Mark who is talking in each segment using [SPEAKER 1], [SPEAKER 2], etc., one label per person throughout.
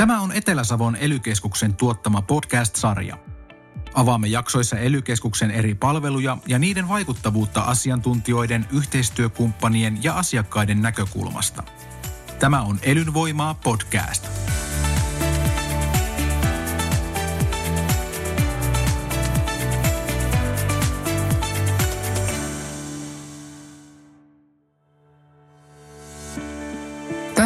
[SPEAKER 1] Tämä on Etelä-Savon elykeskuksen tuottama podcast-sarja. Avaamme jaksoissa elykeskuksen eri palveluja ja niiden vaikuttavuutta asiantuntijoiden, yhteistyökumppanien ja asiakkaiden näkökulmasta. Tämä on Elynvoimaa podcast.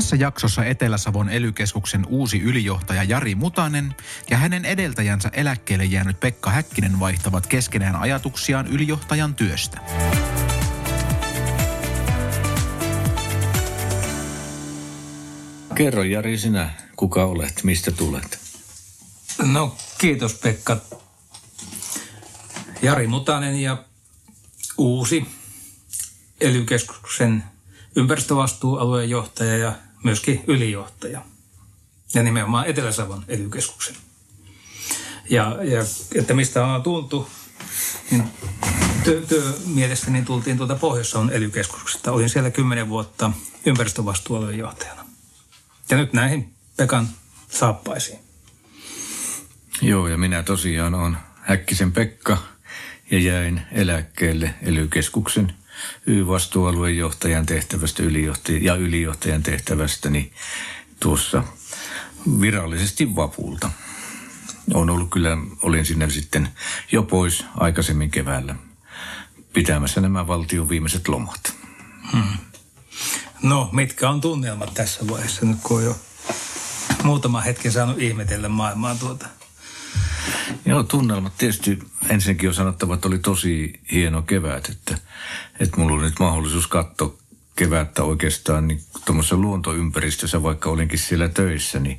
[SPEAKER 1] Tässä jaksossa Etelä-Savon elykeskuksen uusi ylijohtaja Jari Mutanen ja hänen edeltäjänsä eläkkeelle jäänyt Pekka Häkkinen vaihtavat keskenään ajatuksiaan ylijohtajan työstä.
[SPEAKER 2] Kerro Jari sinä, kuka olet, mistä tulet?
[SPEAKER 3] No kiitos Pekka. Jari Mutanen ja uusi elykeskuksen ympäristövastuualueen johtaja ja myöskin ylijohtaja. Ja nimenomaan Etelä-Savon elykeskuksen. Ja, ja että mistä on tultu, niin työ, työmielestäni niin tultiin tuolta Pohjois-Savon elykeskuksesta. Olin siellä kymmenen vuotta ympäristövastuualueen johtajana. Ja nyt näihin Pekan saappaisiin.
[SPEAKER 2] Joo, ja minä tosiaan olen Häkkisen Pekka ja jäin eläkkeelle elykeskuksen Y-vastuualueen johtajan tehtävästä ylijohtajan, ja ylijohtajan tehtävästä niin tuossa virallisesti vapulta. On ollut kyllä, olin sinne sitten jo pois aikaisemmin keväällä pitämässä nämä valtion viimeiset lomat. Hmm.
[SPEAKER 3] No, mitkä on tunnelmat tässä vaiheessa nyt, kun on jo muutama hetki saanut ihmetellä maailmaa tuota –
[SPEAKER 2] Joo, tunnelmat tietysti ensinnäkin on sanottava, että oli tosi hieno kevät, että, että mulla oli nyt mahdollisuus katsoa kevättä oikeastaan niin tuommoisessa luontoympäristössä, vaikka olinkin siellä töissä, niin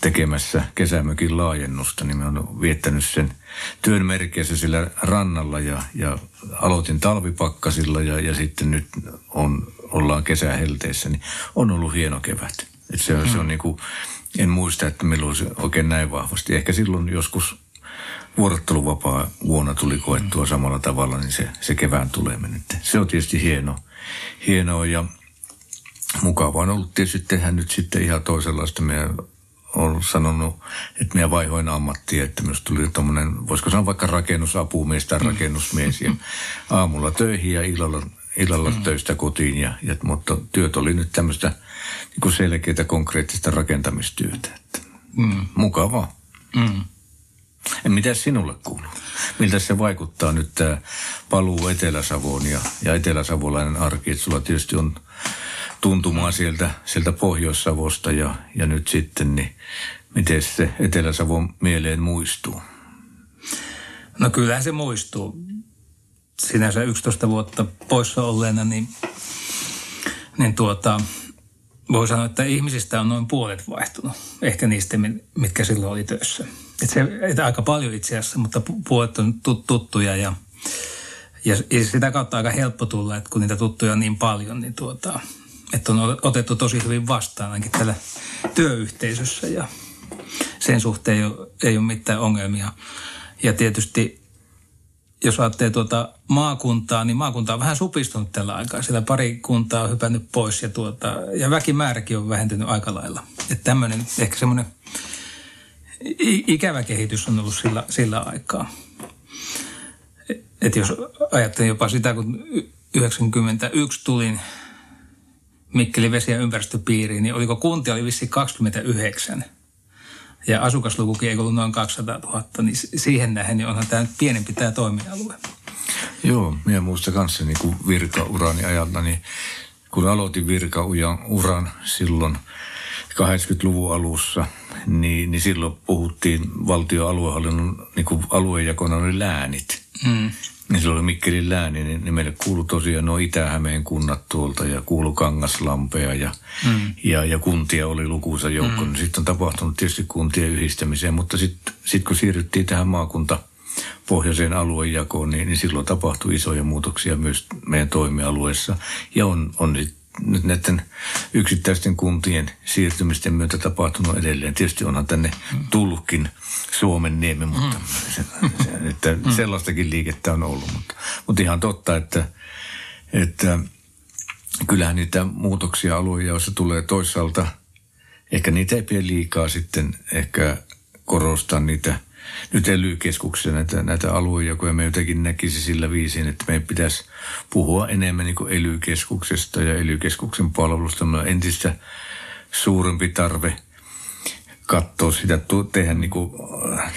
[SPEAKER 2] tekemässä kesämökin laajennusta, niin mä oon viettänyt sen työn merkeissä sillä rannalla ja, ja aloitin talvipakkasilla ja, ja sitten nyt on, ollaan kesähelteissä, niin on ollut hieno kevät. Et se, hmm. se on mm. niin kuin, en muista, että milloin se oikein näin vahvasti. Ehkä silloin joskus vuorotteluvapaa vuonna tuli koettua samalla tavalla, niin se, se kevään tuleminen. Se on tietysti hieno, hienoa ja mukavaa on ollut tietysti tehdä nyt sitten ihan toisenlaista. Meidän olen sanonut, että minä vaihoin ammattia, että myös tuli tuommoinen, voisiko sanoa vaikka rakennusapumies tai rakennusmies ja aamulla töihin ja illalla, illalla mm. töistä kotiin. Ja, ja, mutta työt oli nyt tämmöistä niin selkeää konkreettista rakentamistyötä. Että mm. Mukavaa. Mm. Mitä sinulle kuuluu? Miltä se vaikuttaa nyt tämä paluu Etelä-Savoon ja, ja etelä-savolainen arki? Että sulla tietysti on tuntumaa sieltä, sieltä Pohjois-Savosta ja, ja nyt sitten, niin miten se Etelä-Savon mieleen muistuu?
[SPEAKER 3] No kyllähän se muistuu. Sinänsä 11 vuotta poissa olleena, niin, niin tuota, voi sanoa, että ihmisistä on noin puolet vaihtunut. Ehkä niistä, mitkä silloin oli töissä. Et se, et aika paljon itse asiassa, mutta puolet on tuttuja ja, ja, ja sitä kautta aika helppo tulla, että kun niitä tuttuja on niin paljon, niin tuota, että on otettu tosi hyvin vastaan ainakin tällä työyhteisössä ja sen suhteen ei ole, ei ole mitään ongelmia. Ja tietysti jos ajattelee tuota maakuntaa, niin maakunta on vähän supistunut tällä aikaa. Sillä pari kuntaa on hypännyt pois ja, tuota, ja väkimääräkin on vähentynyt aika lailla. Että tämmöinen, ehkä semmoinen ikävä kehitys on ollut sillä, sillä aikaa. Että jos ajattelen jopa sitä, kun 91 tulin Mikkelin vesi- ja ympäristöpiiriin, niin oliko kuntia oli vissi 29 – ja asukaslukukin ei ollut noin 200 000, niin siihen nähden niin onhan tämä pienempi tämä toimialue.
[SPEAKER 2] Joo, minä muistan kanssa niin virkaurani ajalta, niin kun aloitin virkauran silloin 80-luvun alussa, niin, niin silloin puhuttiin valtion aluehallinnon niin kuin aluejakona oli läänit. Mm niin silloin oli Mikkelin lääni, niin, niin meille kuului tosiaan nuo Itä-Hämeen kunnat tuolta ja kuulu Kangaslampea ja, mm. ja, ja kuntia oli lukuisa joukko. Mm. Sitten on tapahtunut tietysti kuntien yhdistämiseen, mutta sitten sit kun siirryttiin tähän maakunta pohjoiseen aluejakoon, niin, niin silloin tapahtui isoja muutoksia myös meidän toimialueessa. Ja on, on sit nyt näiden yksittäisten kuntien siirtymisten myötä tapahtunut edelleen. Tietysti onhan tänne tullutkin Suomen niemi, mutta se, se, että sellaistakin liikettä on ollut. Mutta, mutta ihan totta, että, että kyllähän niitä muutoksia aluejaossa tulee toisaalta ehkä niitä ei pidä liikaa sitten ehkä korostaa niitä nyt ely näitä, näitä aluejakoja. Me jotenkin näkisi sillä viisiin, että meidän pitäisi puhua enemmän niin ely ja ely palvelusta. Me on entistä suurempi tarve katsoa sitä, tehdä niin kuin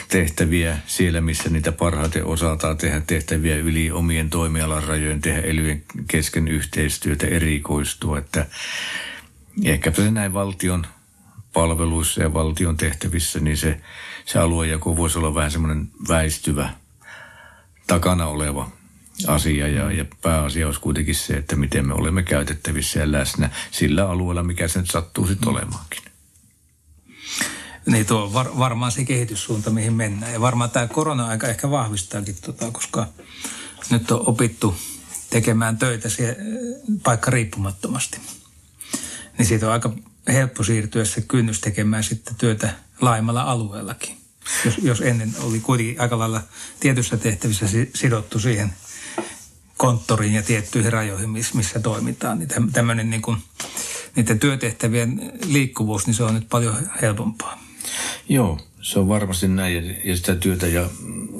[SPEAKER 2] tehtäviä siellä, missä niitä parhaiten osataan tehdä tehtäviä yli omien toimialan rajojen, tehdä elyjen kesken yhteistyötä, erikoistua. Että ehkä se näin valtion palveluissa ja valtion tehtävissä, niin se, se aluejako voisi olla vähän semmoinen väistyvä, takana oleva asia ja, ja pääasia olisi kuitenkin se, että miten me olemme käytettävissä ja läsnä sillä alueella, mikä se nyt sattuu sitten olemaankin.
[SPEAKER 3] Niin tuo on var, varmaan se kehityssuunta, mihin mennään. Ja varmaan tämä korona-aika ehkä vahvistaakin, tota, koska nyt on opittu tekemään töitä siellä, paikka riippumattomasti. Niin siitä on aika helppo siirtyä se kynnys tekemään sitten työtä laajemmalla alueellakin. Jos, jos ennen oli kuitenkin aika lailla tietyissä tehtävissä sidottu siihen konttoriin ja tiettyihin rajoihin, missä toimitaan, niin tämmöinen niin kuin, niiden työtehtävien liikkuvuus, niin se on nyt paljon helpompaa.
[SPEAKER 2] Joo, se on varmasti näin ja, sitä työtä ja,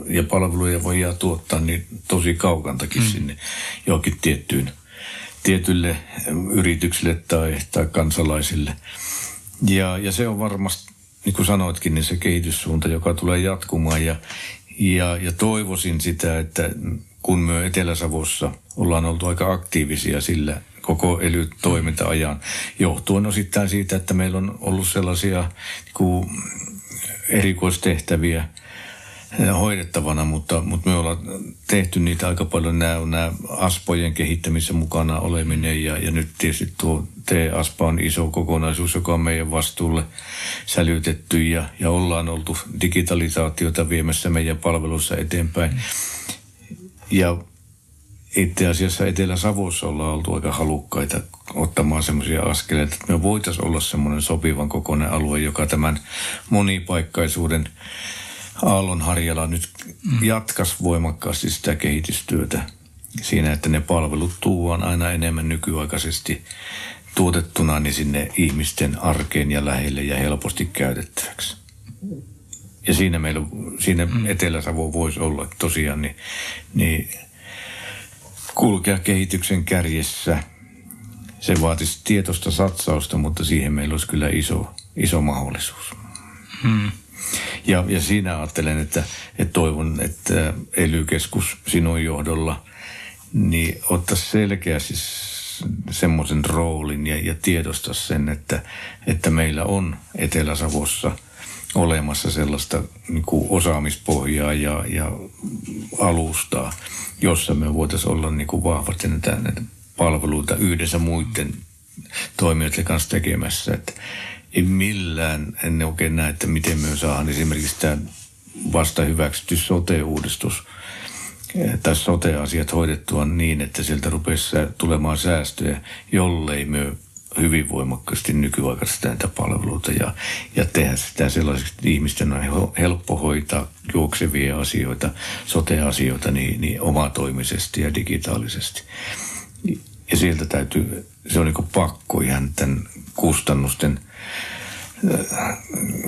[SPEAKER 2] ja palveluja voidaan tuottaa niin tosi kaukantakin mm. sinne johonkin tiettyyn – tietylle yrityksille tai, tai kansalaisille. Ja, ja se on varmasti, niin kuin sanoitkin, niin se kehityssuunta, joka tulee jatkumaan. Ja, ja, ja toivoisin sitä, että kun me Etelä-Savossa ollaan oltu aika aktiivisia sillä koko ely-toiminta-ajan, johtuen osittain siitä, että meillä on ollut sellaisia niin kuin erikoistehtäviä – hoidettavana, mutta, mutta me ollaan tehty niitä aika paljon. Nämä nämä aspojen kehittämissä mukana oleminen ja, ja nyt tietysti tuo T-aspa on iso kokonaisuus, joka on meidän vastuulle sälytetty ja, ja ollaan oltu digitalisaatiota viemässä meidän palvelussa eteenpäin. Ja itse asiassa Etelä-Savossa ollaan oltu aika halukkaita ottamaan semmoisia askeleita, että me voitaisiin olla semmoinen sopivan kokoinen alue, joka tämän monipaikkaisuuden – Aallonharjala nyt jatkas voimakkaasti sitä kehitystyötä siinä, että ne palvelut tuodaan aina enemmän nykyaikaisesti tuotettuna niin sinne ihmisten arkeen ja lähelle ja helposti käytettäväksi. Ja siinä meillä, siinä mm. Etelä-Savo voisi olla tosiaan niin, niin kulkea kehityksen kärjessä. Se vaatisi tietoista satsausta, mutta siihen meillä olisi kyllä iso, iso mahdollisuus. Mm. Ja, ja siinä ajattelen, että, että toivon, että ely sinun johdolla niin ottaisi selkeästi semmoisen roolin ja, ja tiedosta sen, että, että meillä on Etelä-Savossa olemassa sellaista niin kuin osaamispohjaa ja, ja alustaa, jossa me voitaisiin olla niin kuin vahvasti näitä, näitä palveluita yhdessä muiden toimijoiden kanssa tekemässä. Että, ei millään, en oikein näe, että miten me saadaan esimerkiksi tämä vasta hyväksytty sote-uudistus eh, tai sote-asiat hoidettua niin, että sieltä rupesi tulemaan säästöjä, jollei me hyvin voimakkaasti nykyaikaisesti näitä palveluita ja, ja tehdä sitä sellaiseksi, että ihmisten on helppo hoitaa juoksevia asioita, sote-asioita niin, niin omatoimisesti ja digitaalisesti. Ja sieltä täytyy, se on niin pakko ihan tämän kustannusten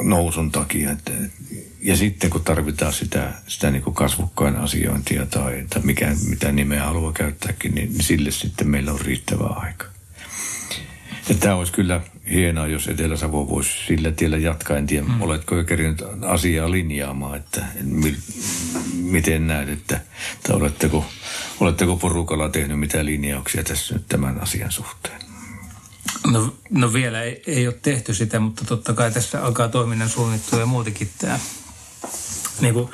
[SPEAKER 2] nousun takia. Että, ja sitten kun tarvitaan sitä, sitä niin kasvukkain asiointia tai, tai mikä, mitä nimeä haluaa käyttääkin, niin, niin sille sitten meillä on riittävä aika. Ja tämä olisi kyllä hienoa, jos Etelä-Savo voisi sillä tiellä jatkaa. En tiedä, mm. oletko jo kerinyt asiaa linjaamaan, että mi, miten näet, että, että oletteko, oletteko porukalla tehnyt mitään linjauksia tässä nyt tämän asian suhteen?
[SPEAKER 3] No, no vielä ei, ei ole tehty sitä, mutta totta kai tässä alkaa toiminnan suunnittelu ja muutenkin tämä niin kuin,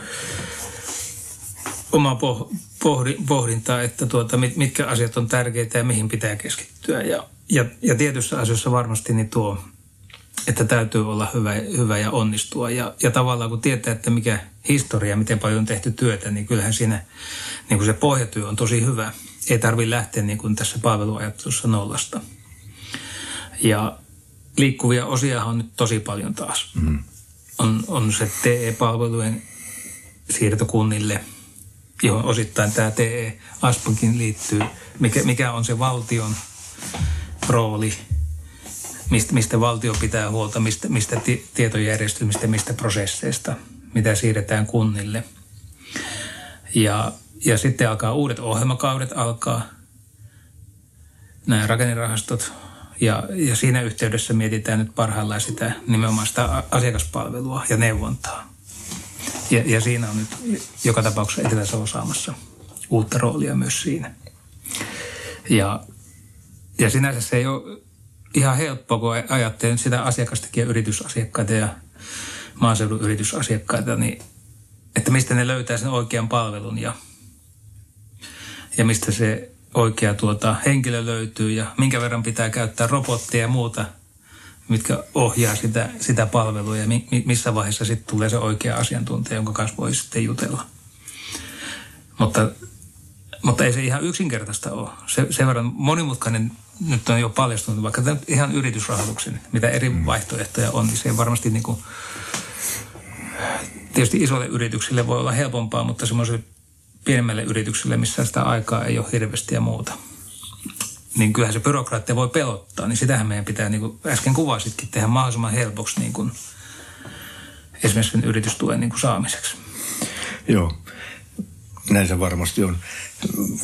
[SPEAKER 3] oma pohdi, pohdintaa, että tuota, mit, mitkä asiat on tärkeitä ja mihin pitää keskittyä. Ja, ja, ja tietyissä asioissa varmasti niin tuo, että täytyy olla hyvä, hyvä ja onnistua. Ja, ja tavallaan kun tietää, että mikä historia, miten paljon on tehty työtä, niin kyllähän siinä niin kuin se pohjatyö on tosi hyvä. Ei tarvitse lähteä niin kuin tässä palveluajattelussa nollasta. Ja liikkuvia osia on nyt tosi paljon taas. Mm. On, on se TE-palvelujen siirto kunnille, johon osittain tämä TE-aspakin liittyy. Mikä, mikä on se valtion rooli mistä, mistä valtio pitää huolta, mistä, mistä tietojärjestelmistä, mistä prosesseista, mitä siirretään kunnille. Ja, ja sitten alkaa uudet ohjelmakaudet alkaa, nämä rakennerahastot, ja, ja siinä yhteydessä mietitään nyt parhaillaan sitä nimenomaan sitä asiakaspalvelua ja neuvontaa. Ja, ja siinä on nyt joka tapauksessa etelä saamassa uutta roolia myös siinä. Ja, ja sinänsä se ei ole ihan helppoa, kun ajattelen sitä asiakastakin ja yritysasiakkaita ja maaseudun yritysasiakkaita, niin että mistä ne löytää sen oikean palvelun ja, ja mistä se oikea tuota, henkilö löytyy ja minkä verran pitää käyttää robottia ja muuta, mitkä ohjaa sitä, sitä palvelua ja mi, missä vaiheessa sitten tulee se oikea asiantuntija, jonka kanssa voi sitten jutella. Mutta, mutta ei se ihan yksinkertaista ole. Se, sen verran monimutkainen nyt on jo paljastunut, vaikka ihan yritysrahoituksen, mitä eri mm. vaihtoehtoja on, niin se varmasti niin kuin, tietysti isoille yrityksille voi olla helpompaa, mutta semmoiselle pienemmälle yritykselle, missä sitä aikaa ei ole hirveästi ja muuta. Niin kyllähän se byrokraattia voi pelottaa, niin sitähän meidän pitää, niin kuin äsken kuvasitkin, tehdä mahdollisimman helpoksi niin kuin, esimerkiksi sen yritystuen niin kuin saamiseksi.
[SPEAKER 2] Joo, näin se varmasti on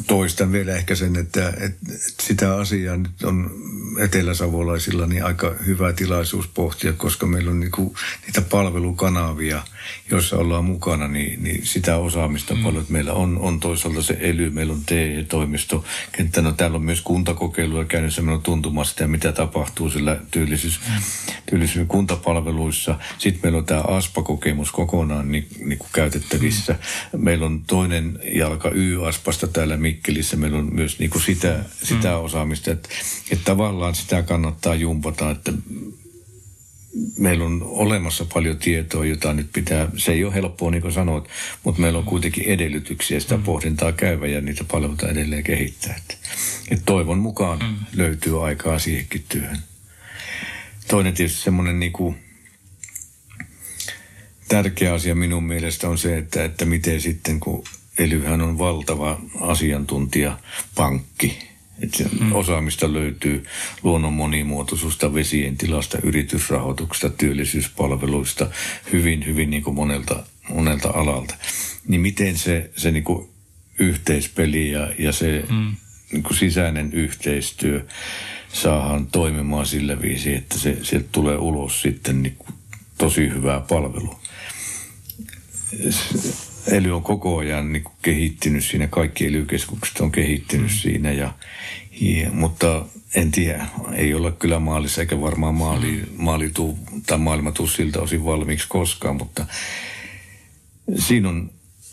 [SPEAKER 2] toistan vielä ehkä sen, että, että sitä asiaa nyt on eteläsavolaisilla niin aika hyvä tilaisuus pohtia, koska meillä on niinku niitä palvelukanavia, joissa ollaan mukana, niin, niin sitä osaamista mm. paljon. Meillä on, on toisaalta se ELY, meillä on TE-toimisto, kenttä, no täällä on myös kuntakokeiluja käynnissä, meillä on tuntuma sitä, mitä tapahtuu sillä työllisyys, mm. työllisyys kuntapalveluissa. Sitten meillä on tämä ASPA-kokemus kokonaan niin, niin kuin käytettävissä. Mm. Meillä on toinen jalka Y-ASPasta täällä Mikkelissä meillä on myös niin kuin sitä, sitä mm. osaamista, että, että tavallaan sitä kannattaa jumpata, että meillä on olemassa paljon tietoa, jota nyt pitää, se ei ole helppoa niin kuin sanoit, mutta meillä on kuitenkin edellytyksiä sitä mm. pohdintaa käyvä ja niitä palveluita edelleen kehittää. Että, että toivon mukaan mm. löytyy aikaa siihenkin työhön. Toinen tietysti semmoinen niin kuin, tärkeä asia minun mielestä on se, että, että miten sitten kun Elyhän on valtava asiantuntijapankki. Että mm. osaamista löytyy luonnon monimuotoisuudesta, vesien tilasta, yritysrahoituksesta, työllisyyspalveluista, hyvin, hyvin niin kuin monelta, monelta alalta. Niin miten se, se niin kuin yhteispeli ja, ja se mm. niin kuin sisäinen yhteistyö saadaan toimimaan sillä viisi, että se, sieltä tulee ulos sitten niin kuin tosi hyvää palvelua Ely on koko ajan niin kuin kehittynyt siinä, kaikki ely on kehittynyt mm. siinä, ja, ja, mutta en tiedä, ei olla kyllä maalissa eikä varmaan maali, maali tuu, tai maailma tuu siltä osin valmiiksi koskaan, mutta siinä on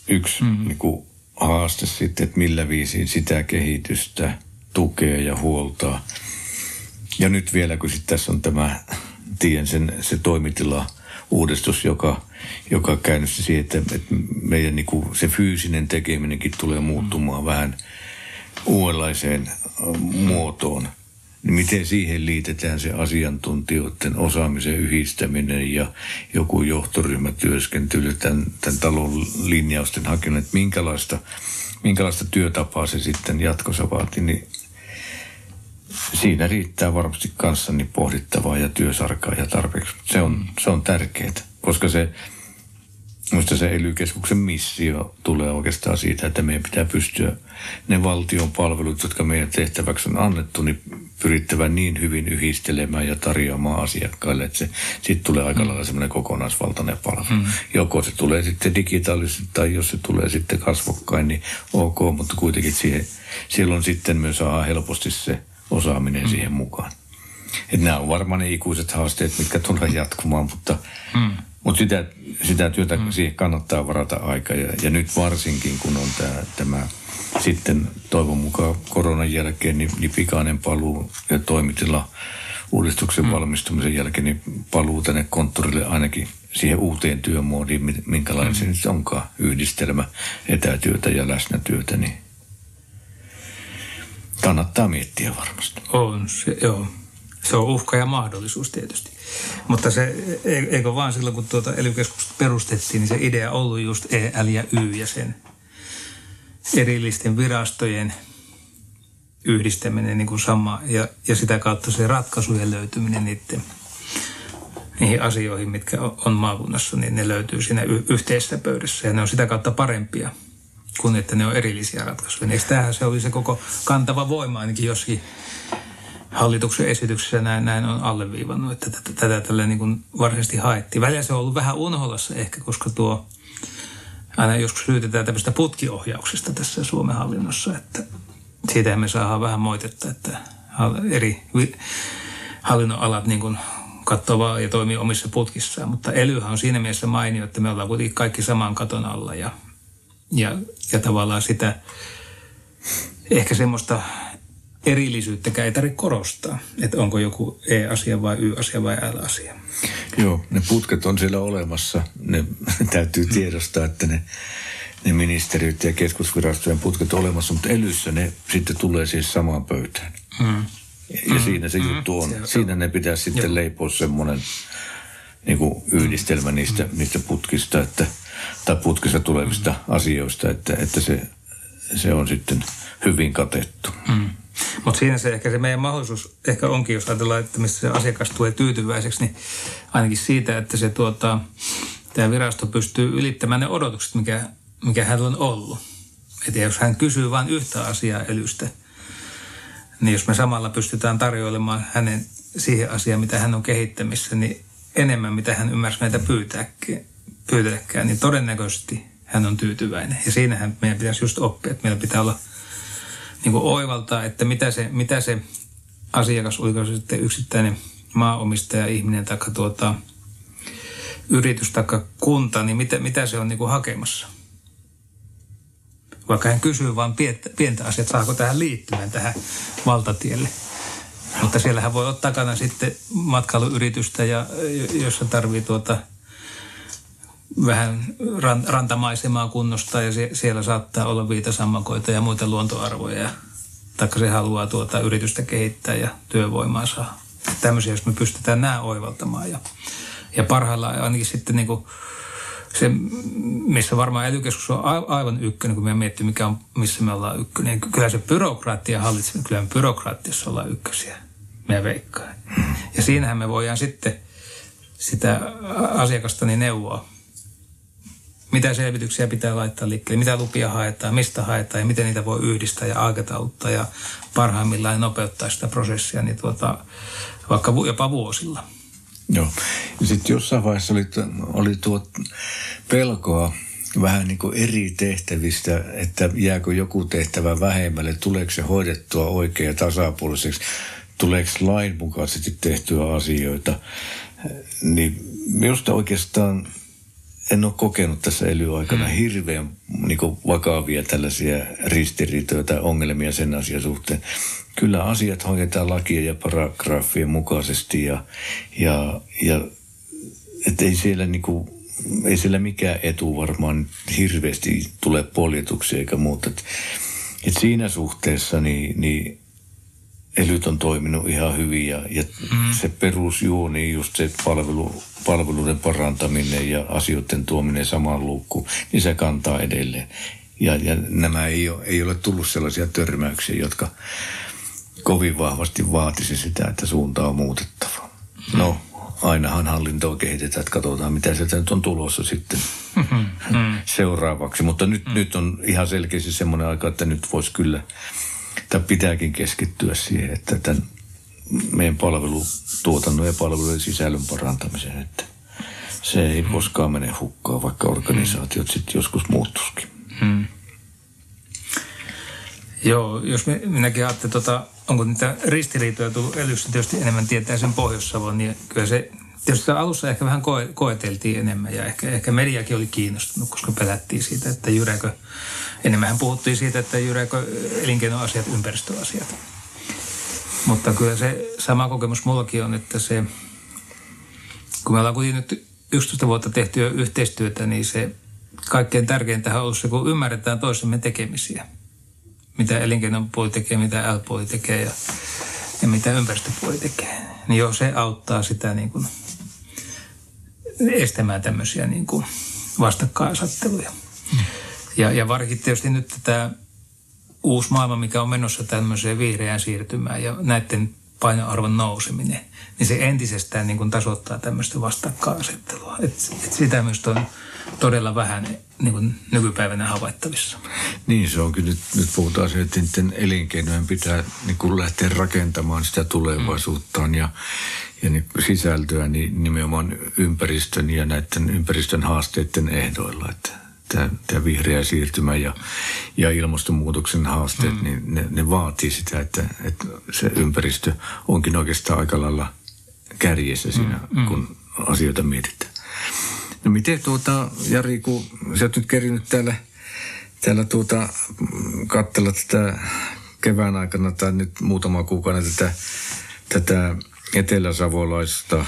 [SPEAKER 2] yksi mm. niin kuin, haaste sitten, että millä viisiin sitä kehitystä tukee ja huoltaa. Ja nyt vielä, kun sitten tässä on tämä, tien sen, se toimitila uudistus, joka, joka käynnisti siihen, että, että meidän niin kuin se fyysinen tekeminenkin tulee muuttumaan mm. vähän uudenlaiseen muotoon. Niin miten siihen liitetään se asiantuntijoiden osaamisen yhdistäminen ja joku johtoryhmätyöskentely tämän, tämän talon linjausten hakeminen, että minkälaista, minkälaista työtapaa se sitten jatkossa vaatii, niin siinä riittää varmasti kanssani pohdittavaa ja työsarkaa ja tarpeeksi. Se on, se on tärkeää, koska se, Minusta se ely missio tulee oikeastaan siitä, että meidän pitää pystyä ne valtion palvelut, jotka meidän tehtäväksi on annettu, niin pyrittävä niin hyvin yhdistelemään ja tarjoamaan asiakkaille, että se sitten tulee aika mm. lailla semmoinen kokonaisvaltainen palvelu. Mm. Joko se tulee sitten digitaalisesti tai jos se tulee sitten kasvokkain, niin ok, mutta kuitenkin siihen, silloin sitten myös saa helposti se osaaminen mm. siihen mukaan. Et nämä on varmaan ne ikuiset haasteet, mitkä tulee jatkumaan, mutta, mm. Mutta sitä, sitä työtä mm. siihen kannattaa varata aika. Ja, ja nyt varsinkin, kun on tämä, tämä sitten toivon mukaan koronan jälkeen niin, niin pikainen paluu ja toimitila uudistuksen mm. valmistumisen jälkeen, niin paluu tänne konttorille ainakin siihen uuteen työmoodiin, minkälainen mm. se nyt onkaan, yhdistelmä etätyötä ja läsnätyötä, niin kannattaa miettiä varmasti.
[SPEAKER 3] On se, joo. Se on uhka ja mahdollisuus tietysti. Mutta se, e, eikö vaan silloin, kun tuota ely perustettiin, niin se idea ollut just E, L ja Y ja sen erillisten virastojen yhdistäminen niin kuin sama ja, ja sitä kautta se ratkaisujen löytyminen niiden, niihin asioihin, mitkä on maakunnassa, niin ne löytyy siinä y- yhteisessä pöydässä ja ne on sitä kautta parempia kuin että ne on erillisiä ratkaisuja. Eikö tämähän se oli se koko kantava voima ainakin joskin hallituksen esityksessä näin, näin on alleviivannut, että tätä, tätä tällä niin kuin varsinaisesti haettiin. Välillä se on ollut vähän unholassa ehkä, koska tuo aina joskus syytetään tämmöistä putkiohjauksesta tässä Suomen hallinnossa, että siitä me saadaan vähän moitetta, että eri hallinnon alat niin kuin katsoo ja toimii omissa putkissaan. Mutta elyhän on siinä mielessä mainio, että me ollaan kuitenkin kaikki saman katon alla ja, ja, ja tavallaan sitä ehkä semmoista erillisyyttäkään ei tarvitse korostaa, että onko joku E-asia vai Y-asia vai L-asia.
[SPEAKER 2] Joo, ne putket on siellä olemassa. Ne täytyy tiedostaa, että ne, ne ministeriöt ja keskusvirastojen putket on olemassa, mutta elyssä ne sitten tulee siis samaan pöytään. Mm. Ja mm. siinä se mm. juttu on. Se, siinä ne pitäisi sitten joo. leipoa semmoinen niin kuin yhdistelmä niistä, mm. niistä putkista, että, tai putkista tulevista mm. asioista, että, että se, se on sitten hyvin katettu. Mm.
[SPEAKER 3] Mutta siinä se ehkä se meidän mahdollisuus ehkä onkin, jos ajatellaan, että missä se asiakas tulee tyytyväiseksi, niin ainakin siitä, että se tuota, tämä virasto pystyy ylittämään ne odotukset, mikä, mikä hänellä on ollut. Että jos hän kysyy vain yhtä asiaa elystä, niin jos me samalla pystytään tarjoilemaan hänen siihen asiaan, mitä hän on kehittämissä, niin enemmän, mitä hän ymmärsi meitä pyytääkään, niin todennäköisesti hän on tyytyväinen. Ja siinähän meidän pitäisi just oppia, että meillä pitää olla – niin kuin oivaltaa, että mitä se, mitä se asiakas, oliko se sitten yksittäinen maaomistaja, ihminen tai tuota, yritys tai kunta, niin mitä, mitä se on niin kuin hakemassa. Vaikka hän kysyy vain pientä, pientä asiaa, että saako tähän liittymään tähän valtatielle. Mutta siellähän voi olla takana sitten matkailuyritystä, ja, jossa tarvii tuota, vähän rantamaisemaa kunnosta ja siellä saattaa olla viitasammakoita ja muita luontoarvoja. Taikka se haluaa tuota yritystä kehittää ja työvoimaa saa. Tämmöisiä, jos me pystytään nämä oivaltamaan. Ja, ja parhaillaan ainakin sitten niin kuin se, missä varmaan ely on aivan ykkönen, kun me miettii, mikä on, missä me ollaan ykkönen. Kyllä se byrokraattia hallitseminen, kyllä me byrokraattiassa ollaan ykkösiä. Me veikkaa. Ja siinähän me voidaan sitten sitä asiakasta niin neuvoa mitä selvityksiä pitää laittaa liikkeelle, mitä lupia haetaan, mistä haetaan ja miten niitä voi yhdistää ja aikatauluttaa ja parhaimmillaan nopeuttaa sitä prosessia, niin tuota, vaikka jopa vuosilla.
[SPEAKER 2] Joo. Ja sitten jossain vaiheessa oli, oli tuo pelkoa vähän niin kuin eri tehtävistä, että jääkö joku tehtävä vähemmälle, tuleeko se hoidettua oikein ja tasapuoliseksi, tuleeko lainmukaisesti tehtyä asioita. Niin minusta oikeastaan en ole kokenut tässä elyaikana hmm. hirveän niin vakavia tällaisia ristiriitoja tai ongelmia sen asian suhteen. Kyllä asiat hoidetaan lakien ja paragrafien mukaisesti ja, ja, ja et ei siellä niin kuin, ei siellä mikään etu varmaan hirveästi tule poljetuksia eikä muuta. Et, et siinä suhteessa niin, niin elyt on toiminut ihan hyvin ja, ja mm. se perusjuoni, just se palvelu, palveluiden parantaminen ja asioiden tuominen samaan luukkuun, niin se kantaa edelleen. Ja, ja nämä ei ole, ei ole tullut sellaisia törmäyksiä, jotka kovin vahvasti vaatisi sitä, että suunta on muutettava. Mm. No, ainahan hallintoa kehitetään, että katsotaan mitä sieltä nyt on tulossa sitten mm-hmm. seuraavaksi. Mutta nyt, mm. nyt on ihan selkeästi semmoinen aika, että nyt voisi kyllä – tai pitääkin keskittyä siihen, että tämän meidän palvelutuotannon ja palvelujen sisällön parantamiseen, että se ei koskaan mene hukkaan, vaikka organisaatiot sitten joskus muuttuskin. Hmm.
[SPEAKER 3] Joo, jos me, minäkin ajattelen, tota, onko niitä ristiriitoja tullut elyssä, tietysti enemmän tietää sen pohjois niin kyllä se Tietysti alussa ehkä vähän koe, koeteltiin enemmän ja ehkä, ehkä mediakin oli kiinnostunut, koska pelättiin siitä, että jyräkö, enemmän puhuttiin siitä, että jyräkö elinkeinoasiat, ympäristöasiat. Mutta kyllä se sama kokemus mullakin on, että se, kun me ollaan kuitenkin nyt 11 vuotta tehty yhteistyötä, niin se kaikkein tärkeintä on ollut se, kun ymmärretään toisemme tekemisiä. Mitä elinkeinon puoli tekee, mitä L-puoli tekee ja, ja mitä ympäristöpuoli tekee. Niin jo se auttaa sitä niin kuin estämään tämmöisiä niin kuin vastakkainasetteluja. Ja, ja varsinkin tietysti nyt tämä uusi maailma, mikä on menossa tämmöiseen vihreään siirtymään ja näiden painoarvon nouseminen, niin se entisestään niin kuin tasoittaa tämmöistä vastakkainasettelua. Et, et sitä myös on todella vähän niin kuin nykypäivänä havaittavissa.
[SPEAKER 2] Niin, se on nyt, nyt puhutaan se, että niiden elinkeinojen pitää niin kuin lähteä rakentamaan sitä tulevaisuuttaan ja, ja niin sisältöä niin nimenomaan ympäristön ja näiden ympäristön haasteiden ehdoilla. Että tämä, tämä vihreä siirtymä ja, ja ilmastonmuutoksen haasteet, mm. niin ne, ne vaatii sitä, että, että se ympäristö onkin oikeastaan aika lailla kärjessä siinä, mm. Mm. kun asioita mietitään. No miten tuota, Jari, kun sä oot nyt kerinyt täällä, täällä tuota, katsella tätä kevään aikana tai nyt muutama kuukauden tätä, tätä eteläsavolaista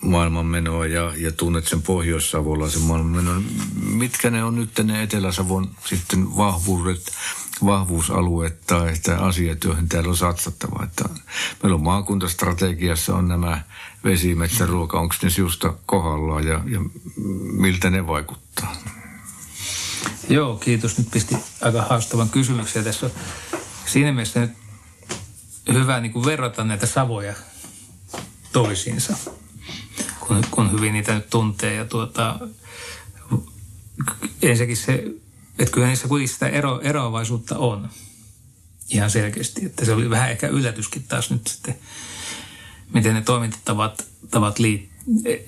[SPEAKER 2] maailmanmenoa ja, ja tunnet sen pohjois-savolaisen maailmanmenoa. Mitkä ne on nyt ne Etelä-Savon sitten vahvuudet, vahvuusalueet tai että asiat, joihin täällä on satsattava. Että meillä on maakuntastrategiassa on nämä vesi, metsä, ruoka, onko ne siusta kohdallaan ja, ja miltä ne vaikuttaa?
[SPEAKER 3] Joo, kiitos. Nyt pisti aika haastavan kysymyksen. Tässä on siinä mielessä nyt hyvä niin kuin verrata näitä savoja toisiinsa, kun, kun hyvin niitä nyt tuntee. Ja tuota, ensinnäkin se, että kyllä niissä kuitenkin sitä ero, eroavaisuutta on ihan selkeästi. Että se oli vähän ehkä yllätyskin taas nyt sitten miten ne toimintatavat tavat liit,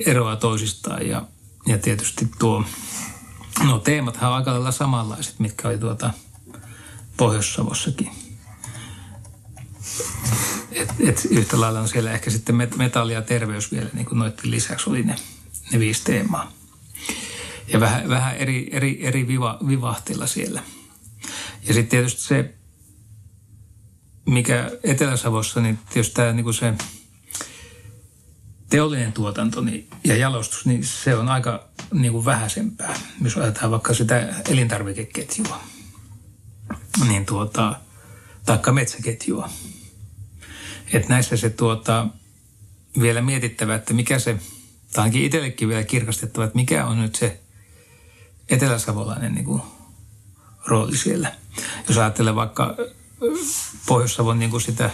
[SPEAKER 3] eroaa toisistaan. Ja, ja tietysti tuo, no teemathan on aika lailla samanlaiset, mitkä oli tuota Pohjois-Savossakin. Et, et yhtä lailla on siellä ehkä sitten metalli ja terveys vielä, niin kuin noiden lisäksi oli ne, ne viisi teemaa. Ja vähän, vähän eri, eri, eri viva, vivahtilla siellä. Ja sitten tietysti se, mikä Etelä-Savossa, niin tietysti tämä niin se – teollinen tuotanto niin, ja jalostus, niin se on aika niin kuin vähäisempää. Jos ajatellaan vaikka sitä elintarvikeketjua, niin tuota, taikka metsäketjua. Että näissä se tuota, vielä mietittävä, että mikä se, tai ainakin itsellekin vielä kirkastettava, että mikä on nyt se eteläsavolainen niin kuin, rooli siellä. Jos ajattelee vaikka Pohjois-Savon niin kuin sitä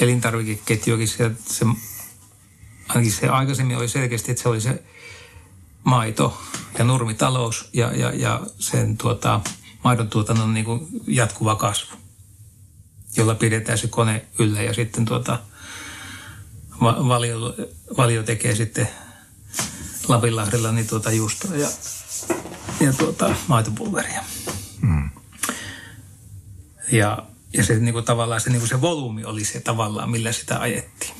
[SPEAKER 3] elintarvikeketjuakin, se, se ainakin se aikaisemmin oli selkeästi, että se oli se maito ja nurmitalous ja, ja, ja sen tuota, maidon tuotannon niin kuin jatkuva kasvu, jolla pidetään se kone yllä ja sitten tuota, valio, valio tekee sitten Lapinlahdella niin tuota juustoa ja, ja tuota, maitopulveria. Mm. Ja, ja se, niin kuin, tavallaan se, niin kuin se volyymi oli se tavallaan, millä sitä ajettiin.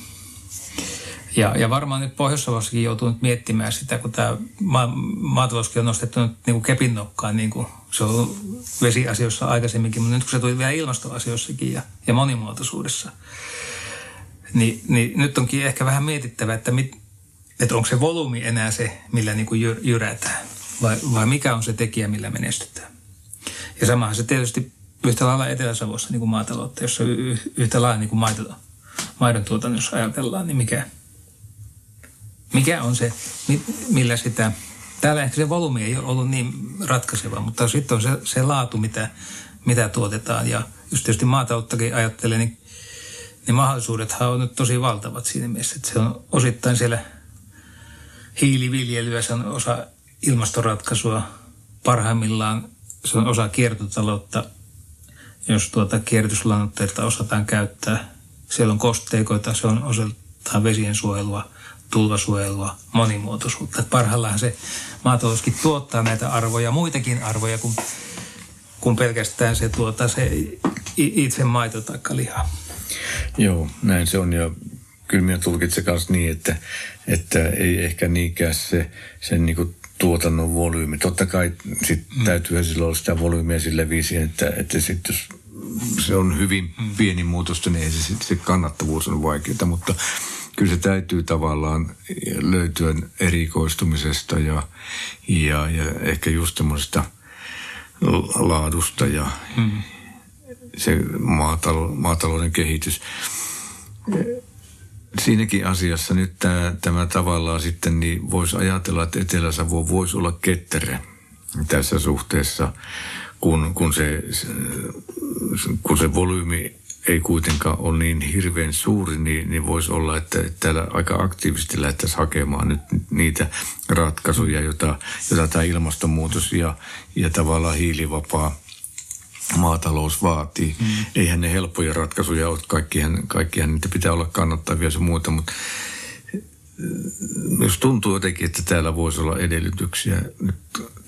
[SPEAKER 3] Ja, ja varmaan nyt pohjois joutuu nyt miettimään sitä, kun tämä ma- maatalouskin on nostettu nyt niin kuin kepin nokkaan, niin kuin se on vesiasioissa aikaisemminkin, mutta nyt kun se tuli vielä ilmastoasioissakin ja, ja monimuotoisuudessa, niin, niin nyt onkin ehkä vähän mietittävä, että, mit, että onko se volyymi enää se, millä niin kuin jyrätään, vai, vai mikä on se tekijä, millä menestytään. Ja samahan se tietysti yhtä lailla Etelä-Savossa niin kuin maataloutta, jossa yhtä lailla niin kuin maito, maidon tuotannossa ajatellaan, niin mikä – mikä on se, millä sitä... Täällä ehkä se volyymi ei ole ollut niin ratkaiseva, mutta sitten on se, se laatu, mitä, mitä tuotetaan. Ja just tietysti maatalouttakin ajattelee, niin, niin mahdollisuudethan on nyt tosi valtavat siinä mielessä, että se on osittain siellä hiiliviljelyä, se on osa ilmastoratkaisua. Parhaimmillaan se on osa kiertotaloutta, jos tuota kierrätyslannoitteita osataan käyttää. Siellä on kosteikoita, se on osaltaan vesien suojelua – tulvasuojelua, monimuotoisuutta. Että parhaillaan se maatalouskin tuottaa näitä arvoja, muitakin arvoja kuin, kuin pelkästään se, tuota, se itse maito tai liha.
[SPEAKER 2] Joo, näin se on ja kyllä minä tulkitsen myös niin, että, että ei ehkä niinkään se, sen niin tuotannon volyymi. Totta kai sit mm. täytyy silloin olla sitä volyymiä sille viisiin, että, että sit jos se on hyvin mm. pieni muutos, niin ei se, se kannattavuus on vaikeaa, mutta kyllä se täytyy tavallaan löytyä erikoistumisesta ja, ja, ja ehkä just semmoisesta laadusta ja mm. se maatalo, maatalouden kehitys. Siinäkin asiassa nyt tämä, tämä tavallaan sitten niin voisi ajatella, että Etelä-Savo voisi olla kettere tässä suhteessa, kun, kun, se, kun se volyymi ei kuitenkaan ole niin hirveän suuri, niin, niin voisi olla, että täällä aika aktiivisesti lähdettäisiin hakemaan nyt niitä ratkaisuja, joita, joita tämä ilmastonmuutos ja, ja tavallaan hiilivapaa maatalous vaatii. Mm. Eihän ne helppoja ratkaisuja ole, kaikkihan, kaikkihan niitä pitää olla kannattavia ja muuta, mutta jos tuntuu jotenkin, että täällä voisi olla edellytyksiä nyt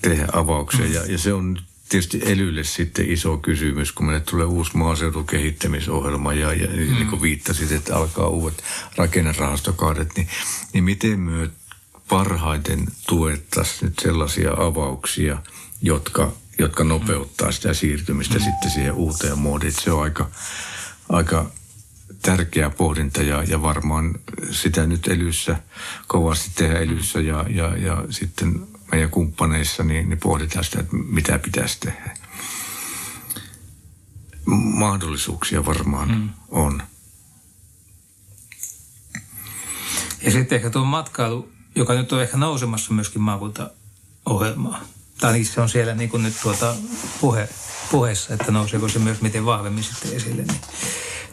[SPEAKER 2] tehdä avauksia mm. ja, ja se on tietysti elylle sitten iso kysymys, kun meille tulee uusi maaseudun kehittämisohjelma ja, ja mm. niin kuin viittasit, että alkaa uudet rakennerahastokaudet, niin, niin miten me parhaiten tuettaisiin nyt sellaisia avauksia, jotka, jotka nopeuttaa sitä siirtymistä mm. sitten siihen uuteen muodiin. Se on aika, aika tärkeä pohdinta ja, ja varmaan sitä nyt elyssä kovasti tehdä elyssä ja, ja, ja sitten meidän kumppaneissa, niin, niin pohditaan sitä, että mitä pitäisi tehdä. Mahdollisuuksia varmaan mm. on.
[SPEAKER 3] Ja sitten ehkä tuo matkailu, joka nyt on ehkä nousemassa myöskin maakuntaohjelmaa. Tai se on siellä niin kuin nyt tuota puhe, puheessa, että nouseeko se myös miten vahvemmin sitten esille. Niin,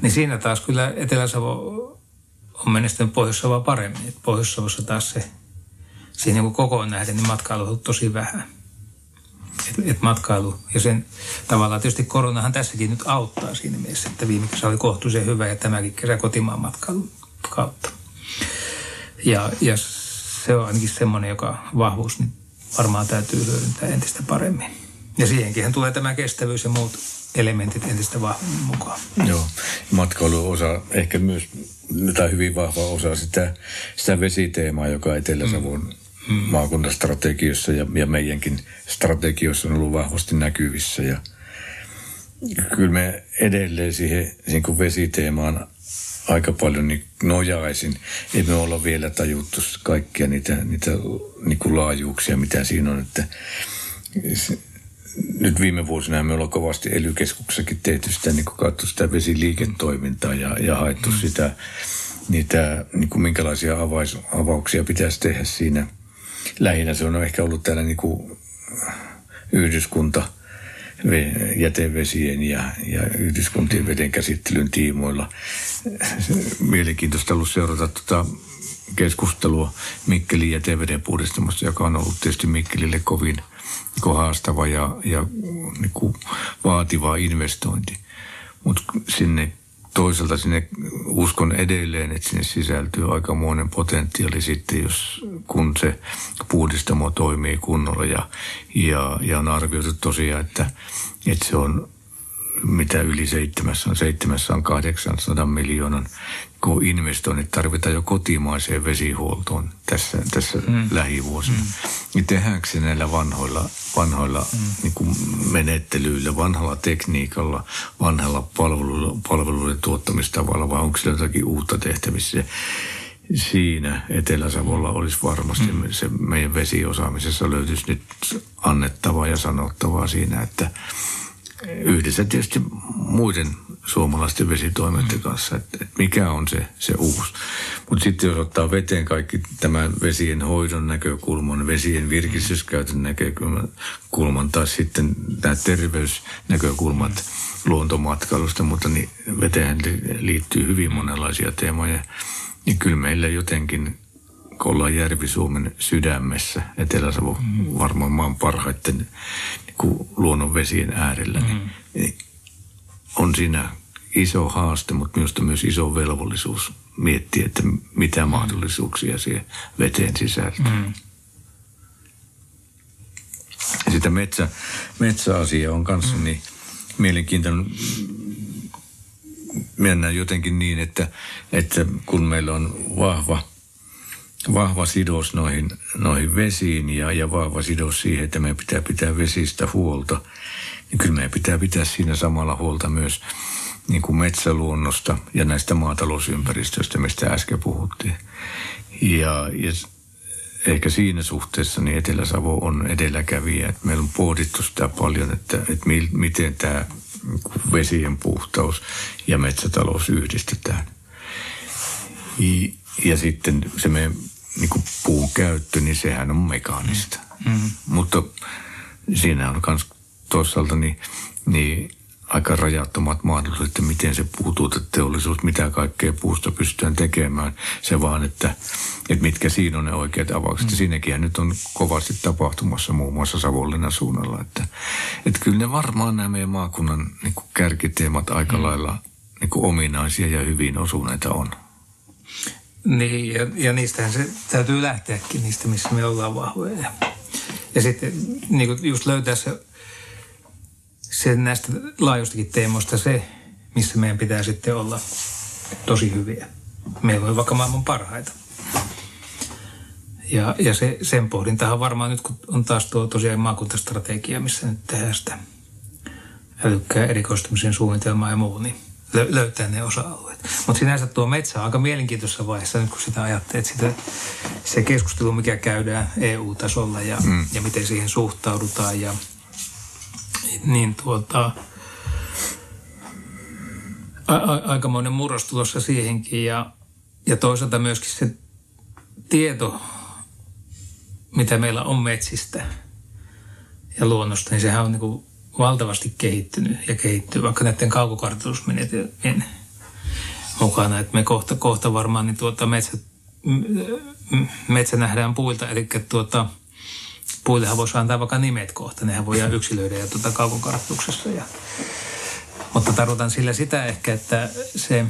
[SPEAKER 3] niin siinä taas kyllä Etelä-Savo on menestynyt Pohjois-Savoa paremmin. Pohjois-Savossa taas se siinä niin kokoon nähden, niin matkailu on tosi vähän. Et, et matkailu ja sen tavallaan tietysti koronahan tässäkin nyt auttaa siinä mielessä, että viime kesä oli kohtuullisen hyvä ja tämäkin kesä kotimaan matkailun kautta. Ja, ja se on ainakin semmoinen, joka vahvuus niin varmaan täytyy hyödyntää entistä paremmin. Ja siihenkin tulee tämä kestävyys ja muut elementit entistä vahvemmin mukaan.
[SPEAKER 2] Joo, matkailu osa ehkä myös, tai hyvin vahva osa sitä, sitä vesiteemaa, joka Etelä-Savon mm maakuntastrategiossa ja, ja meidänkin strategioissa on ollut vahvasti näkyvissä. Ja kyllä me edelleen siihen niin kuin vesiteemaan aika paljon niin nojaisin. Ei me olla vielä tajuttu kaikkia niitä, niitä niin kuin laajuuksia, mitä siinä on. Että nyt viime vuosina me ollaan kovasti ely tehty sitä, niin kuin sitä vesiliiketoimintaa ja, ja haettu mm. sitä, niitä, niin kuin minkälaisia avais, avauksia pitäisi tehdä siinä – lähinnä se on ehkä ollut täällä niin kuin yhdyskunta jätevesien ja, ja yhdyskuntien veden käsittelyn tiimoilla. Mielenkiintoista ollut seurata tuota keskustelua Mikkelin jäteveden puhdistamasta, joka on ollut tietysti Mikkelille kovin haastava ja, ja niin kuin vaativa investointi. Mutta sinne toisaalta sinne uskon edelleen, että sinne sisältyy aikamoinen potentiaali sitten, jos kun se puhdistamo toimii kunnolla. Ja, ja, ja on arvioitu tosiaan, että, että se on mitä yli seitsemässä on, seitsemässä on 800 miljoonan kun investoinnit tarvitaan jo kotimaiseen vesihuoltoon tässä, tässä mm. lähivuosina. Mm. Niin tehdäänkö se näillä vanhoilla, vanhoilla mm. niin kuin menettelyillä, vanhalla tekniikalla, vanhalla palveluilla, palveluiden tuottamistavalla vai onko sillä jotakin uutta tehtävissä? Siinä Etelä-Savolla olisi varmasti mm. se meidän vesiosaamisessa löytyisi nyt annettavaa ja sanottavaa siinä, että yhdessä tietysti muiden suomalaisten vesitoimenten kanssa, että, että mikä on se, se uusi. Mutta sitten jos ottaa veteen kaikki tämän vesien hoidon näkökulman, vesien virkistyskäytön näkökulman, tai sitten nämä terveysnäkökulmat luontomatkailusta, mutta niin veteen liittyy hyvin monenlaisia teemoja. Niin kyllä meillä jotenkin kun ollaan Järvi-Suomen sydämessä, Etelä-Savo mm. varmaan maan parhaiten niin kuin luonnon vesien äärellä, niin, mm. niin on siinä iso haaste, mutta minusta myös iso velvollisuus miettiä, että mitä mahdollisuuksia siihen veteen sisältyy. Mm. Sitä metsä, metsäasia on kanssa mm. niin mielenkiintoinen. Mennään jotenkin niin, että, että kun meillä on vahva, vahva sidos noihin, noihin vesiin ja, ja vahva sidos siihen, että meidän pitää pitää vesistä huolta, niin kyllä meidän pitää pitää siinä samalla huolta myös niin kuin metsäluonnosta ja näistä maatalousympäristöistä, mistä äsken puhuttiin. Ja, ja ehkä siinä suhteessa niin Etelä-Savo on edelläkävijä. Että meillä on pohdittu sitä paljon, että, että mi, miten tämä vesien puhtaus ja metsätalous yhdistetään. Ja, ja sitten se meidän niin kuin puun käyttö, niin sehän on mekaanista. Mm. Mm. Mutta siinä on myös toisaalta niin, niin aika rajattomat mahdollisuudet, että miten se puutuuteteollisuus, mitä kaikkea puusta pystytään tekemään. Se vaan, että, että mitkä siinä on ne oikeat avaukset. Mm. Siinäkin nyt on kovasti tapahtumassa muun muassa Savonlinnan suunnalla. Että, että kyllä ne varmaan nämä meidän maakunnan niin kuin kärkiteemat aika mm. lailla niin kuin ominaisia ja hyvin osuneita on.
[SPEAKER 3] Niin, ja, ja niistähän se täytyy lähteäkin niistä, missä me ollaan vahvoja. Ja, sitten niin kuin just löytää se se näistä laajoistakin teemoista se, missä meidän pitää sitten olla tosi hyviä. Meillä on vaikka maailman parhaita. Ja, ja se, sen pohdintahan varmaan nyt, kun on taas tuo tosiaan maakuntastrategia, missä nyt tehdään sitä älykkää erikoistumisen suunnitelmaa ja muu, niin löytää ne osa-alueet. Mutta sinänsä tuo metsä on aika mielenkiintoisessa vaiheessa nyt, kun sitä ajattelee, että sitä, se keskustelu, mikä käydään EU-tasolla ja, mm. ja miten siihen suhtaudutaan ja – niin tuota, a- a- aikamoinen murros tulossa siihenkin ja, ja toisaalta myöskin se tieto, mitä meillä on metsistä ja luonnosta, niin sehän on niin kuin valtavasti kehittynyt ja kehittyy vaikka näiden kaukokartoitusmenetelmien mukana. Että me kohta, kohta varmaan niin tuota metsä, metsä nähdään puilta, eli tuota, puillehan voisi antaa vaikka nimet kohta, nehän voidaan yksilöidä ja tuota kaukokartoituksessa. Ja, mutta tarkoitan sillä sitä ehkä, että se,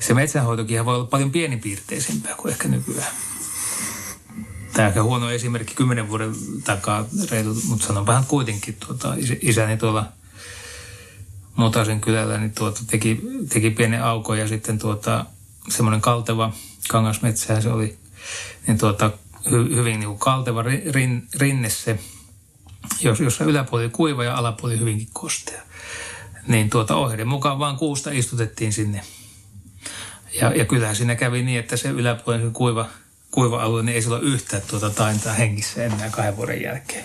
[SPEAKER 3] se metsänhoitokin voi olla paljon pienipiirteisempää kuin ehkä nykyään. Tämä on huono esimerkki kymmenen vuoden takaa reilu, mutta sanon vähän kuitenkin. Tuota, isäni tuolla Mutasen kylällä niin tuota, teki, teki pienen aukon ja sitten tuota, semmoinen kalteva kangasmetsä se oli. Niin tuota, hy, hyvin niin kuin kalteva rin, rinne se, jos, jossa yläpuoli kuiva ja alapuoli hyvinkin kostea. Niin tuota ohjeiden mukaan vaan kuusta istutettiin sinne. Ja, ja kyllähän siinä kävi niin, että se yläpuoli kuiva, kuiva alue, niin ei sillä ole yhtään tuota taintaa hengissä enää kahden vuoden jälkeen.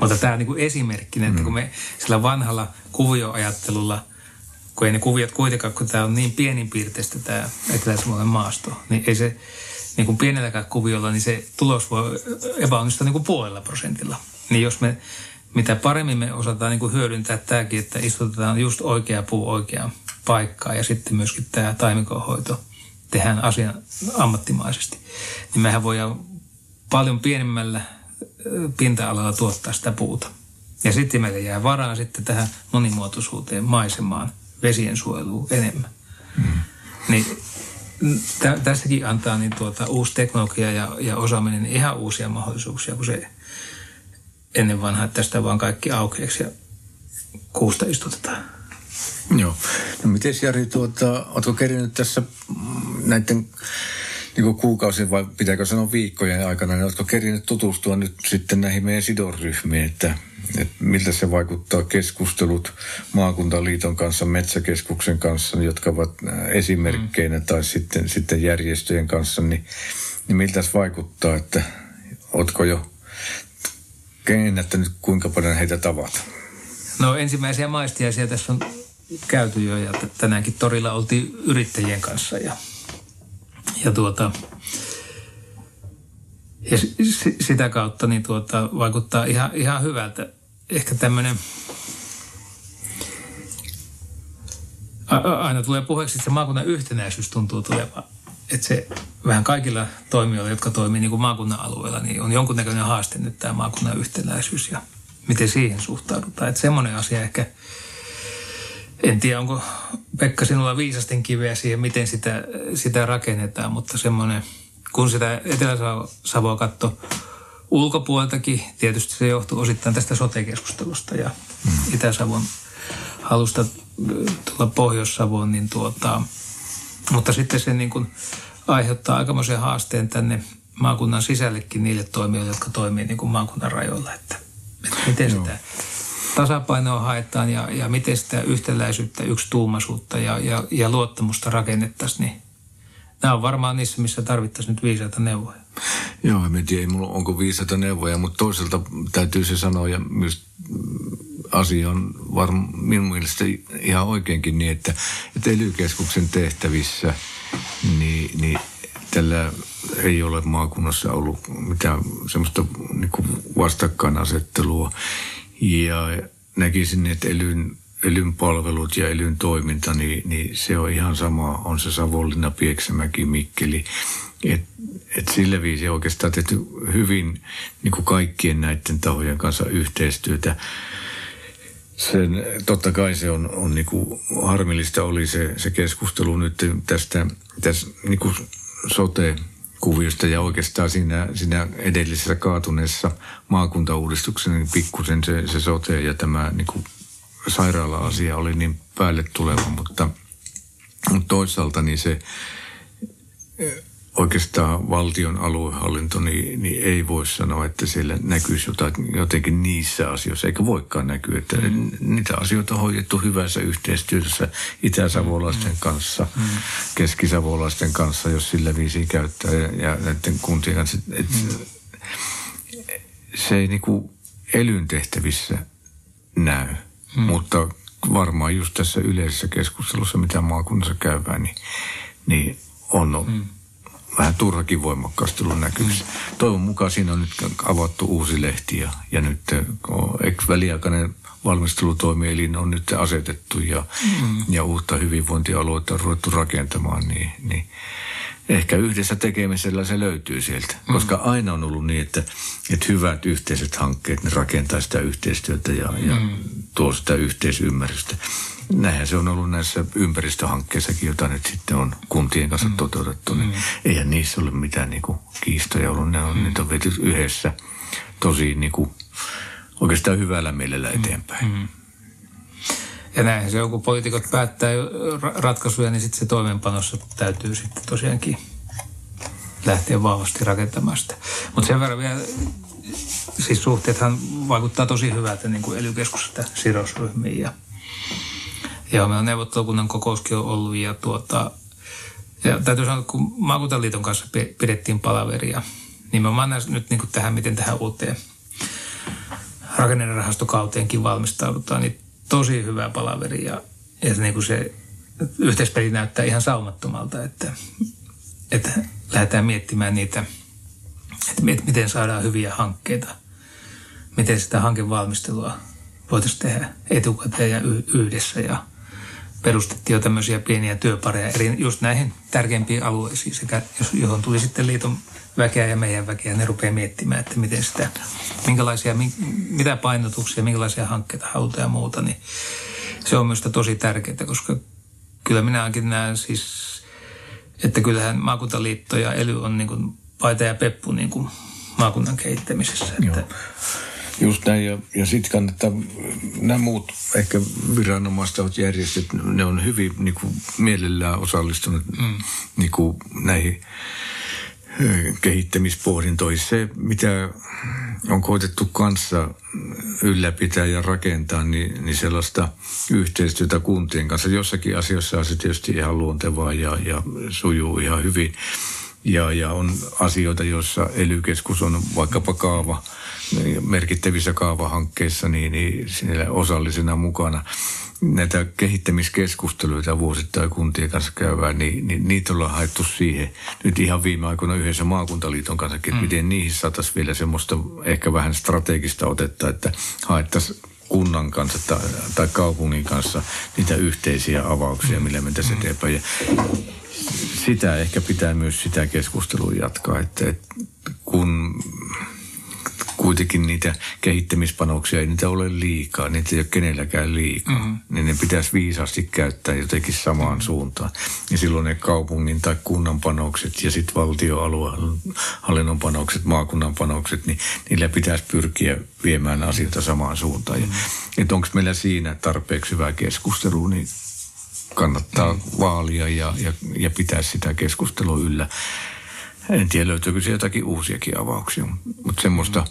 [SPEAKER 3] Mutta tämä on niin kuin esimerkkinä, että kun me sillä vanhalla kuvioajattelulla, kun ei ne kuviot kuitenkaan, kun tämä on niin pieninpiirteistä tämä etelä maasto, niin ei se, niin kuin pienelläkään kuviolla, niin se tulos voi epäonnistua niin kuin puolella prosentilla. Niin jos me, mitä paremmin me osataan niin kuin hyödyntää tämäkin, että istutetaan just oikea puu oikeaan paikkaan ja sitten myöskin tämä taimikonhoito tehdään asian ammattimaisesti, niin mehän voidaan paljon pienemmällä pinta-alalla tuottaa sitä puuta. Ja sitten meille jää varaa sitten tähän monimuotoisuuteen, maisemaan, vesien suojeluun enemmän. Mm. Niin tä, tässäkin antaa niin tuota, uusi teknologia ja, ja osaaminen niin ihan uusia mahdollisuuksia, kun se ennen vanhaa tästä vaan kaikki aukeaksi ja kuusta istutetaan.
[SPEAKER 2] Joo. No miten Jari, tuota, oletko kerinyt tässä näiden niin kuukausien vai pitääkö sanoa viikkojen aikana, niin oletko kerinyt tutustua nyt sitten näihin meidän sidosryhmiin, että että miltä se vaikuttaa keskustelut maakuntaliiton kanssa, metsäkeskuksen kanssa, jotka ovat äh, esimerkkeinä, mm. tai sitten, sitten järjestöjen kanssa, niin, niin miltä se vaikuttaa, että oletko jo kennättänyt kuinka paljon heitä tavata?
[SPEAKER 3] No ensimmäisiä maistiaisia tässä on käyty jo ja tänäänkin torilla oltiin yrittäjien kanssa ja, ja tuota, ja sitä kautta niin tuota, vaikuttaa ihan, ihan hyvältä. Ehkä tämmöinen, aina tulee puheeksi, että se maakunnan yhtenäisyys tuntuu tulevan. Että se vähän kaikilla toimijoilla, jotka toimii niin kuin maakunnan alueella, niin on jonkunnäköinen haaste nyt tämä maakunnan yhtenäisyys ja miten siihen suhtaudutaan. Että semmoinen asia ehkä, en tiedä onko Pekka sinulla viisasten kiveä siihen, miten sitä, sitä rakennetaan, mutta semmoinen – kun sitä Etelä-Savoa katto ulkopuoleltakin, tietysti se johtuu osittain tästä sote-keskustelusta ja mm. Itä-Savon halusta äh, tulla Pohjois-Savoon, niin tuota, mutta sitten se niin kuin aiheuttaa aikamoisen haasteen tänne maakunnan sisällekin niille toimijoille, jotka toimii niin kuin maakunnan rajoilla, että, että miten Joo. sitä tasapainoa haetaan ja, ja miten sitä yhtäläisyyttä, yksituumaisuutta ja, ja, ja luottamusta rakennettaisiin, niin nämä on varmaan niissä, missä tarvittaisiin nyt viisaita neuvoja.
[SPEAKER 2] Joo, en tiedä, mulla onko viisaita neuvoja, mutta toisaalta täytyy se sanoa ja myös asia on varmaan minun mielestä ihan oikeinkin niin, että, että ely tehtävissä niin, niin tällä ei ole maakunnassa ollut mitään semmoista niin vastakkainasettelua. Ja näkisin, että elyn, elyn palvelut ja elyn toiminta, niin, niin se on ihan sama, on se Savonlinna, Pieksämäki, Mikkeli. Et, et sillä viisi oikeastaan tehty hyvin niin kuin kaikkien näiden tahojen kanssa yhteistyötä. Sen, totta kai se on, on niin kuin harmillista oli se, se keskustelu nyt tästä, tästä niin kuin sote kuviosta ja oikeastaan siinä, siinä edellisessä kaatuneessa maakuntauudistuksessa niin pikkusen se, se sote ja tämä niin kuin sairaala-asia oli niin päälle tuleva, mutta, mutta toisaalta niin se oikeastaan valtion aluehallinto, niin, niin ei voi sanoa, että siellä näkyisi jotain, jotenkin niissä asioissa, eikä voikaan näkyä, että mm. niitä asioita on hoidettu hyvässä yhteistyössä itäsavolaisten mm. kanssa, mm. keskisavolaisten kanssa, jos sillä viisi käyttää ja, ja näiden kuntien kanssa. Et, mm. Se ei niinku elyn tehtävissä näy, mm. mutta varmaan just tässä yleisessä keskustelussa, mitä maakunnassa käydään, niin, niin on mm vähän turhakin voimakkaasti ollut näkyvissä. Mm. Toivon mukaan siinä on nyt avattu uusi lehti ja, ja nyt väliaikainen valmistelutoimielin on nyt asetettu ja, mm. ja uutta hyvinvointialuetta on ruvettu rakentamaan, niin, niin ehkä yhdessä tekemisellä se löytyy sieltä. Mm. Koska aina on ollut niin, että, että hyvät yhteiset hankkeet, ne rakentaa sitä yhteistyötä ja, ja mm. tuo sitä yhteisymmärrystä. Näinhän se on ollut näissä ympäristöhankkeissakin, joita nyt sitten on kuntien kanssa mm. toteutettu. Niin mm. Eihän niissä ole mitään niin kuin, kiistoja ollut. Ne on, mm. Niitä on vety yhdessä tosi niin kuin, oikeastaan hyvällä mielellä mm. eteenpäin. Mm.
[SPEAKER 3] Ja näinhän se on, kun poliitikot päättää ratkaisuja, niin sitten se toimeenpanossa täytyy sitten tosiaankin lähteä vahvasti rakentamaan sitä. Mutta sen verran vielä, siis suhteethan vaikuttaa tosi hyvältä niin kuin ely sidosryhmiin ja – Joo, meillä on neuvottelukunnan kokouskin on ollut ja tuota, ja täytyy sanoa, että kun maakuntaliiton kanssa pidettiin palaveria, niin mä oon nyt niin kuin tähän, miten tähän uuteen rakennerahastokauteenkin valmistaudutaan, niin tosi hyvää palaveria. Ja se, niin kuin se yhteispeli näyttää ihan saumattomalta, että, että lähdetään miettimään niitä, että miten saadaan hyviä hankkeita, miten sitä hankevalmistelua voitaisiin tehdä etukäteen ja yhdessä ja perustettiin jo tämmöisiä pieniä työpareja eri, just näihin tärkeimpiin alueisiin, sekä johon tuli sitten liiton väkeä ja meidän väkeä. Ne rupeaa miettimään, että miten sitä, minkälaisia, mitä painotuksia, minkälaisia hankkeita halutaan ja muuta, niin se on minusta tosi tärkeää, koska kyllä minä ainakin näen siis, että kyllähän maakuntaliitto ja ELY on niin kuin paita ja peppu niin kuin maakunnan kehittämisessä. Että
[SPEAKER 2] Just näin, ja, ja sitten kannattaa, nämä muut ehkä viranomaiset järjestöt, ne on hyvin niin kuin, mielellään osallistunut mm. niin kuin, näihin kehittämispohdintoihin. Se, mitä on koitettu kanssa ylläpitää ja rakentaa, niin, niin sellaista yhteistyötä kuntien kanssa. Jossakin asioissa on se tietysti ihan luontevaa ja, ja sujuu ihan hyvin. Ja, ja on asioita, joissa ely on vaikkapa kaava – merkittävissä kaavahankkeissa niin, niin siellä osallisena mukana. Näitä kehittämiskeskusteluita vuosittain kuntien kanssa käyvään, niin, niin niitä ollaan haettu siihen. Nyt ihan viime aikoina yhdessä maakuntaliiton kanssa, että mm. miten niihin saataisiin vielä semmoista ehkä vähän strategista otetta, että haettaisiin kunnan kanssa tai, tai kaupungin kanssa niitä yhteisiä avauksia, millä me tässä mm. eteenpäin. Ja sitä ehkä pitää myös sitä keskustelua jatkaa, että, että kun kuitenkin niitä kehittämispanoksia ei niitä ole liikaa, niitä ei ole kenelläkään liikaa. Mm-hmm. Niin ne pitäisi viisaasti käyttää jotenkin samaan mm-hmm. suuntaan. Ja silloin ne kaupungin tai kunnan panokset ja sitten valtioaluehallinnon panokset, maakunnan panokset, niin niillä pitäisi pyrkiä viemään asioita samaan suuntaan. Mm-hmm. Että onko meillä siinä tarpeeksi hyvää keskustelua, niin kannattaa mm-hmm. vaalia ja, ja, ja pitää sitä keskustelua yllä. En tiedä, löytyykö siellä jotakin uusiakin avauksia, mutta semmoista,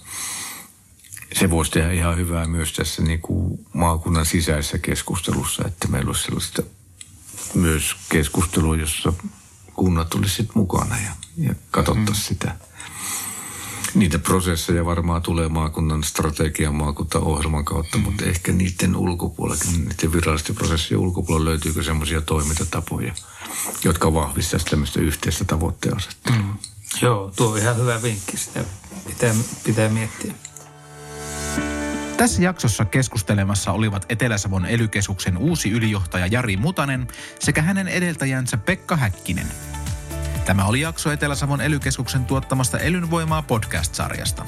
[SPEAKER 2] se voisi tehdä ihan hyvää myös tässä niin kuin maakunnan sisäisessä keskustelussa, että meillä olisi sellaista myös keskustelua, jossa kunnat olisivat mukana ja, ja katsottaisiin mm. sitä. Niitä prosesseja varmaan tulee maakunnan strategian maakuntaohjelman kautta, mm. mutta ehkä niiden ulkopuolella, niiden virallisten prosessien ulkopuolella löytyykö semmoisia toimintatapoja, jotka vahvistaisivat tämmöistä yhteistä tavoitteen asettelua. Mm.
[SPEAKER 3] Joo, tuo on ihan hyvä vinkki. Sitä pitää, pitää miettiä.
[SPEAKER 1] Tässä jaksossa keskustelemassa olivat Etelä-Savon elykeskuksen uusi ylijohtaja Jari Mutanen sekä hänen edeltäjänsä Pekka Häkkinen. Tämä oli jakso Etelä-Savon elykeskuksen tuottamasta Elynvoimaa podcast-sarjasta.